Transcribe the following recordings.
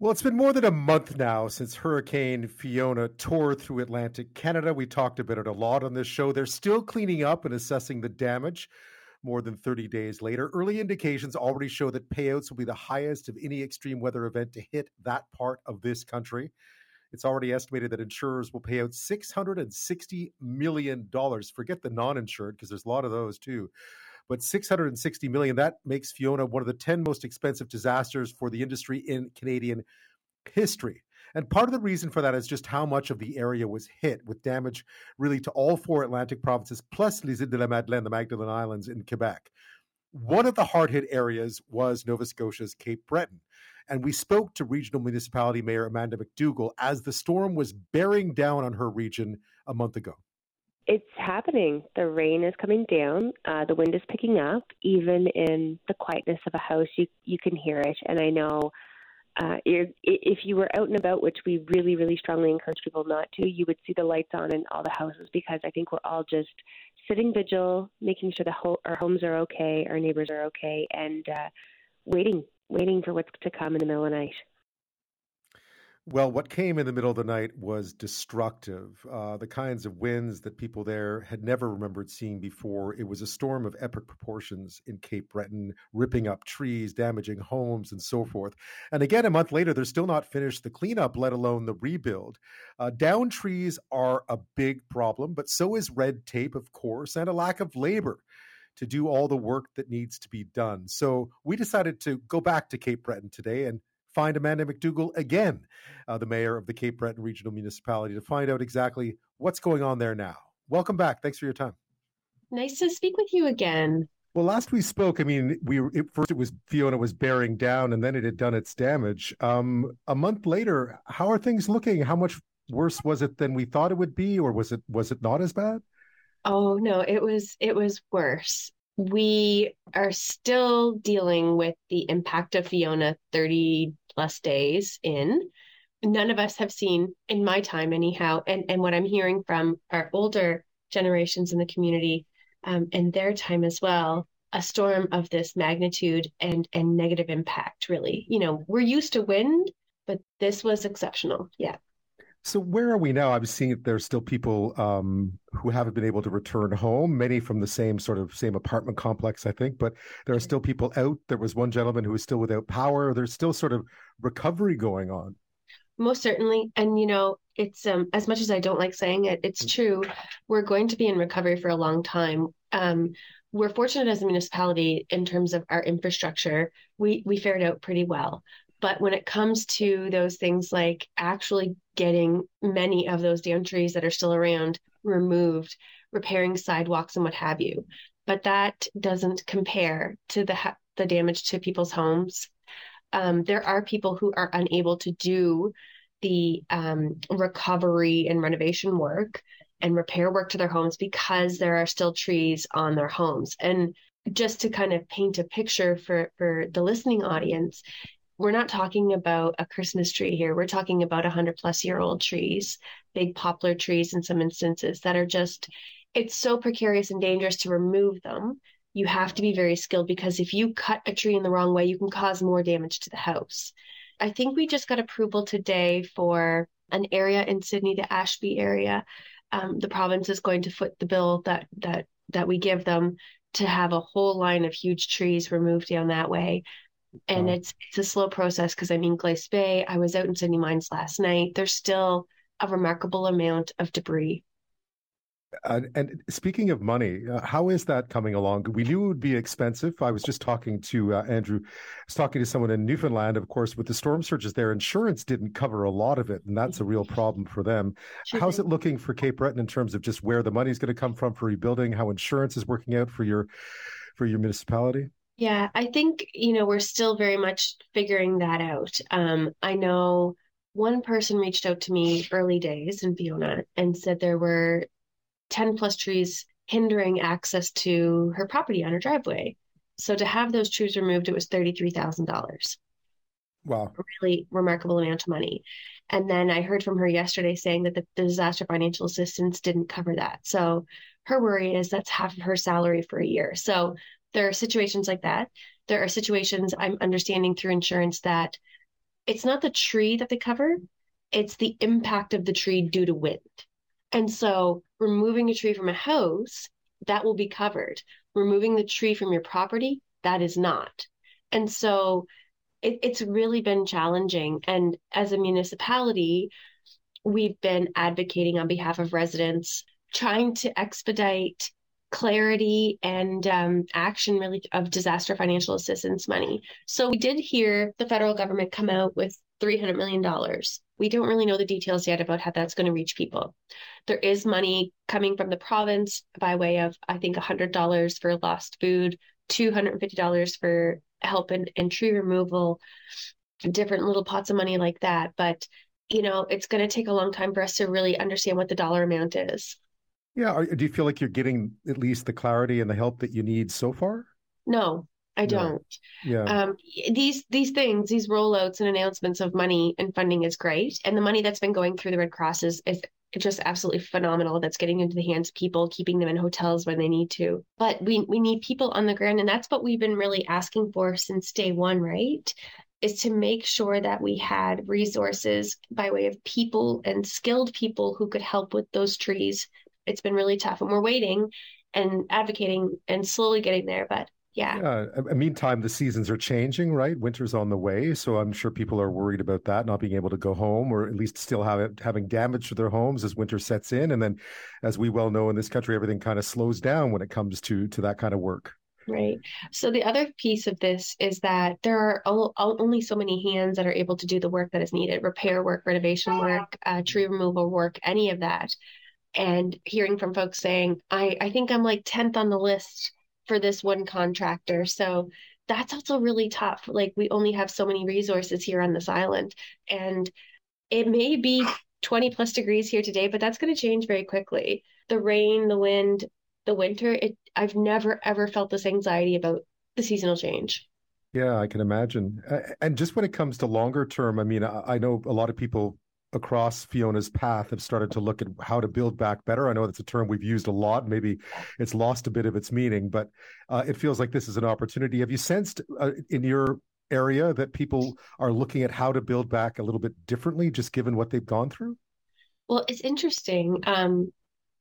Well, it's been more than a month now since Hurricane Fiona tore through Atlantic Canada. We talked about it a lot on this show. They're still cleaning up and assessing the damage more than 30 days later. Early indications already show that payouts will be the highest of any extreme weather event to hit that part of this country. It's already estimated that insurers will pay out $660 million. Forget the non insured, because there's a lot of those too but 660 million that makes Fiona one of the 10 most expensive disasters for the industry in Canadian history. And part of the reason for that is just how much of the area was hit, with damage really to all four Atlantic provinces, plus les Îles de la Madeleine, the Magdalen Islands in Quebec. One of the hard hit areas was Nova Scotia's Cape Breton. And we spoke to regional municipality mayor Amanda McDougall as the storm was bearing down on her region a month ago. It's happening. The rain is coming down. Uh, the wind is picking up. Even in the quietness of a house, you you can hear it. And I know uh, if you were out and about, which we really, really strongly encourage people not to, you would see the lights on in all the houses because I think we're all just sitting vigil, making sure the ho- our homes are okay, our neighbors are okay, and uh, waiting, waiting for what's to come in the middle of the night. Well, what came in the middle of the night was destructive. Uh, the kinds of winds that people there had never remembered seeing before. It was a storm of epic proportions in Cape Breton, ripping up trees, damaging homes, and so forth. And again, a month later, they're still not finished the cleanup, let alone the rebuild. Uh, down trees are a big problem, but so is red tape, of course, and a lack of labor to do all the work that needs to be done. So we decided to go back to Cape Breton today and find Amanda McDougall again, uh, the mayor of the Cape Breton Regional Municipality, to find out exactly what's going on there now. Welcome back. Thanks for your time. Nice to speak with you again. Well, last we spoke, I mean, we it, first it was Fiona was bearing down, and then it had done its damage. Um, a month later, how are things looking? How much worse was it than we thought it would be, or was it was it not as bad? Oh no, it was it was worse we are still dealing with the impact of Fiona 30 plus days in. None of us have seen, in my time anyhow, and, and what I'm hearing from our older generations in the community um, and their time as well, a storm of this magnitude and, and negative impact, really. You know, we're used to wind, but this was exceptional. Yeah. So where are we now? I'm seeing there's still people um, who haven't been able to return home. Many from the same sort of same apartment complex, I think. But there are still people out. There was one gentleman who was still without power. There's still sort of recovery going on. Most certainly, and you know, it's um, as much as I don't like saying it, it's mm. true. We're going to be in recovery for a long time. Um, we're fortunate as a municipality in terms of our infrastructure. We we fared out pretty well. But when it comes to those things like actually getting many of those down trees that are still around removed, repairing sidewalks and what have you, but that doesn't compare to the ha- the damage to people's homes. Um, there are people who are unable to do the um, recovery and renovation work and repair work to their homes because there are still trees on their homes. And just to kind of paint a picture for for the listening audience, we're not talking about a Christmas tree here. We're talking about a hundred plus year old trees, big poplar trees in some instances that are just, it's so precarious and dangerous to remove them. You have to be very skilled because if you cut a tree in the wrong way, you can cause more damage to the house. I think we just got approval today for an area in Sydney, the Ashby area. Um, the province is going to foot the bill that that that we give them to have a whole line of huge trees removed down that way and wow. it's it's a slow process because I mean Glace Bay. I was out in Sydney Mines last night. There's still a remarkable amount of debris. Uh, and speaking of money, uh, how is that coming along? We knew it would be expensive. I was just talking to uh, Andrew. I was talking to someone in Newfoundland. Of course, with the storm surges there, insurance didn't cover a lot of it, and that's a real problem for them. Sure How's it looking for Cape Breton in terms of just where the money is going to come from for rebuilding? How insurance is working out for your for your municipality? Yeah, I think, you know, we're still very much figuring that out. Um, I know one person reached out to me early days in Fiona and said there were 10 plus trees hindering access to her property on her driveway. So to have those trees removed, it was $33,000. Wow. A really remarkable amount of money. And then I heard from her yesterday saying that the, the disaster financial assistance didn't cover that. So her worry is that's half of her salary for a year. So there are situations like that. There are situations I'm understanding through insurance that it's not the tree that they cover, it's the impact of the tree due to wind. And so removing a tree from a house, that will be covered. Removing the tree from your property, that is not. And so it, it's really been challenging. And as a municipality, we've been advocating on behalf of residents, trying to expedite clarity and um, action really of disaster financial assistance money. So we did hear the federal government come out with $300 million. We don't really know the details yet about how that's going to reach people. There is money coming from the province by way of, I think, $100 for lost food, $250 for help in tree removal, different little pots of money like that. But, you know, it's going to take a long time for us to really understand what the dollar amount is. Yeah. Are, do you feel like you're getting at least the clarity and the help that you need so far? No, I don't. Yeah. Um, these these things, these rollouts and announcements of money and funding is great, and the money that's been going through the Red Cross is, is just absolutely phenomenal. That's getting into the hands of people, keeping them in hotels when they need to. But we we need people on the ground, and that's what we've been really asking for since day one, right? Is to make sure that we had resources by way of people and skilled people who could help with those trees. It's been really tough, and we're waiting and advocating and slowly getting there, but yeah. Yeah. Meantime, the seasons are changing, right? Winter's on the way, so I'm sure people are worried about that, not being able to go home, or at least still have it, having damage to their homes as winter sets in. And then, as we well know in this country, everything kind of slows down when it comes to to that kind of work. Right. So the other piece of this is that there are only so many hands that are able to do the work that is needed: repair work, renovation work, uh, tree removal work, any of that. And hearing from folks saying, "I I think I'm like tenth on the list." for this one contractor. So that's also really tough. Like we only have so many resources here on this island. And it may be 20 plus degrees here today, but that's going to change very quickly. The rain, the wind, the winter, it I've never ever felt this anxiety about the seasonal change. Yeah, I can imagine. And just when it comes to longer term, I mean, I know a lot of people across Fiona's path have started to look at how to build back better. I know that's a term we've used a lot. Maybe it's lost a bit of its meaning, but uh, it feels like this is an opportunity. Have you sensed uh, in your area that people are looking at how to build back a little bit differently, just given what they've gone through? Well, it's interesting. Um,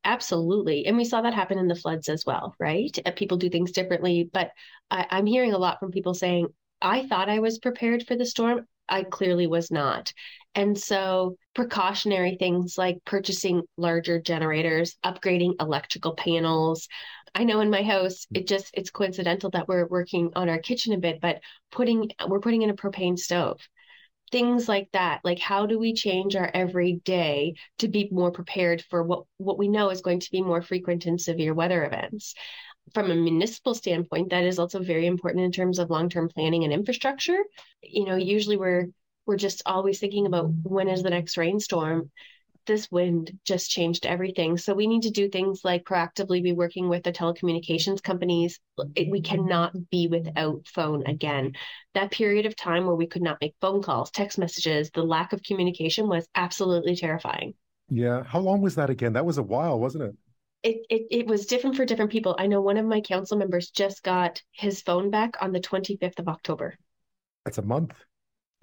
absolutely. And we saw that happen in the floods as well, right? Uh, people do things differently. But I, I'm hearing a lot from people saying, I thought I was prepared for the storm. I clearly was not. And so, precautionary things like purchasing larger generators, upgrading electrical panels. I know in my house, hmm. it just it's coincidental that we're working on our kitchen a bit, but putting we're putting in a propane stove. Things like that. Like how do we change our everyday to be more prepared for what what we know is going to be more frequent and severe weather events? from a municipal standpoint, that is also very important in terms of long-term planning and infrastructure. You know, usually we're we're just always thinking about when is the next rainstorm. This wind just changed everything. So we need to do things like proactively be working with the telecommunications companies. It, we cannot be without phone again. That period of time where we could not make phone calls, text messages, the lack of communication was absolutely terrifying. Yeah. How long was that again? That was a while, wasn't it? it, it, it was different for different people. I know one of my council members just got his phone back on the 25th of October. That's a month.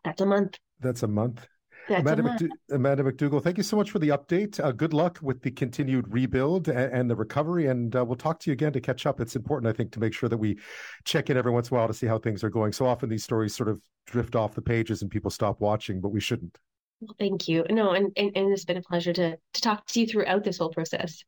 That's a month. That's a month. That's Amanda, a month. McDou- Amanda McDougall, thank you so much for the update. Uh, good luck with the continued rebuild and, and the recovery. And uh, we'll talk to you again to catch up. It's important, I think, to make sure that we check in every once in a while to see how things are going. So often these stories sort of drift off the pages and people stop watching, but we shouldn't. Well, thank you. No, and, and, and it's been a pleasure to, to talk to you throughout this whole process.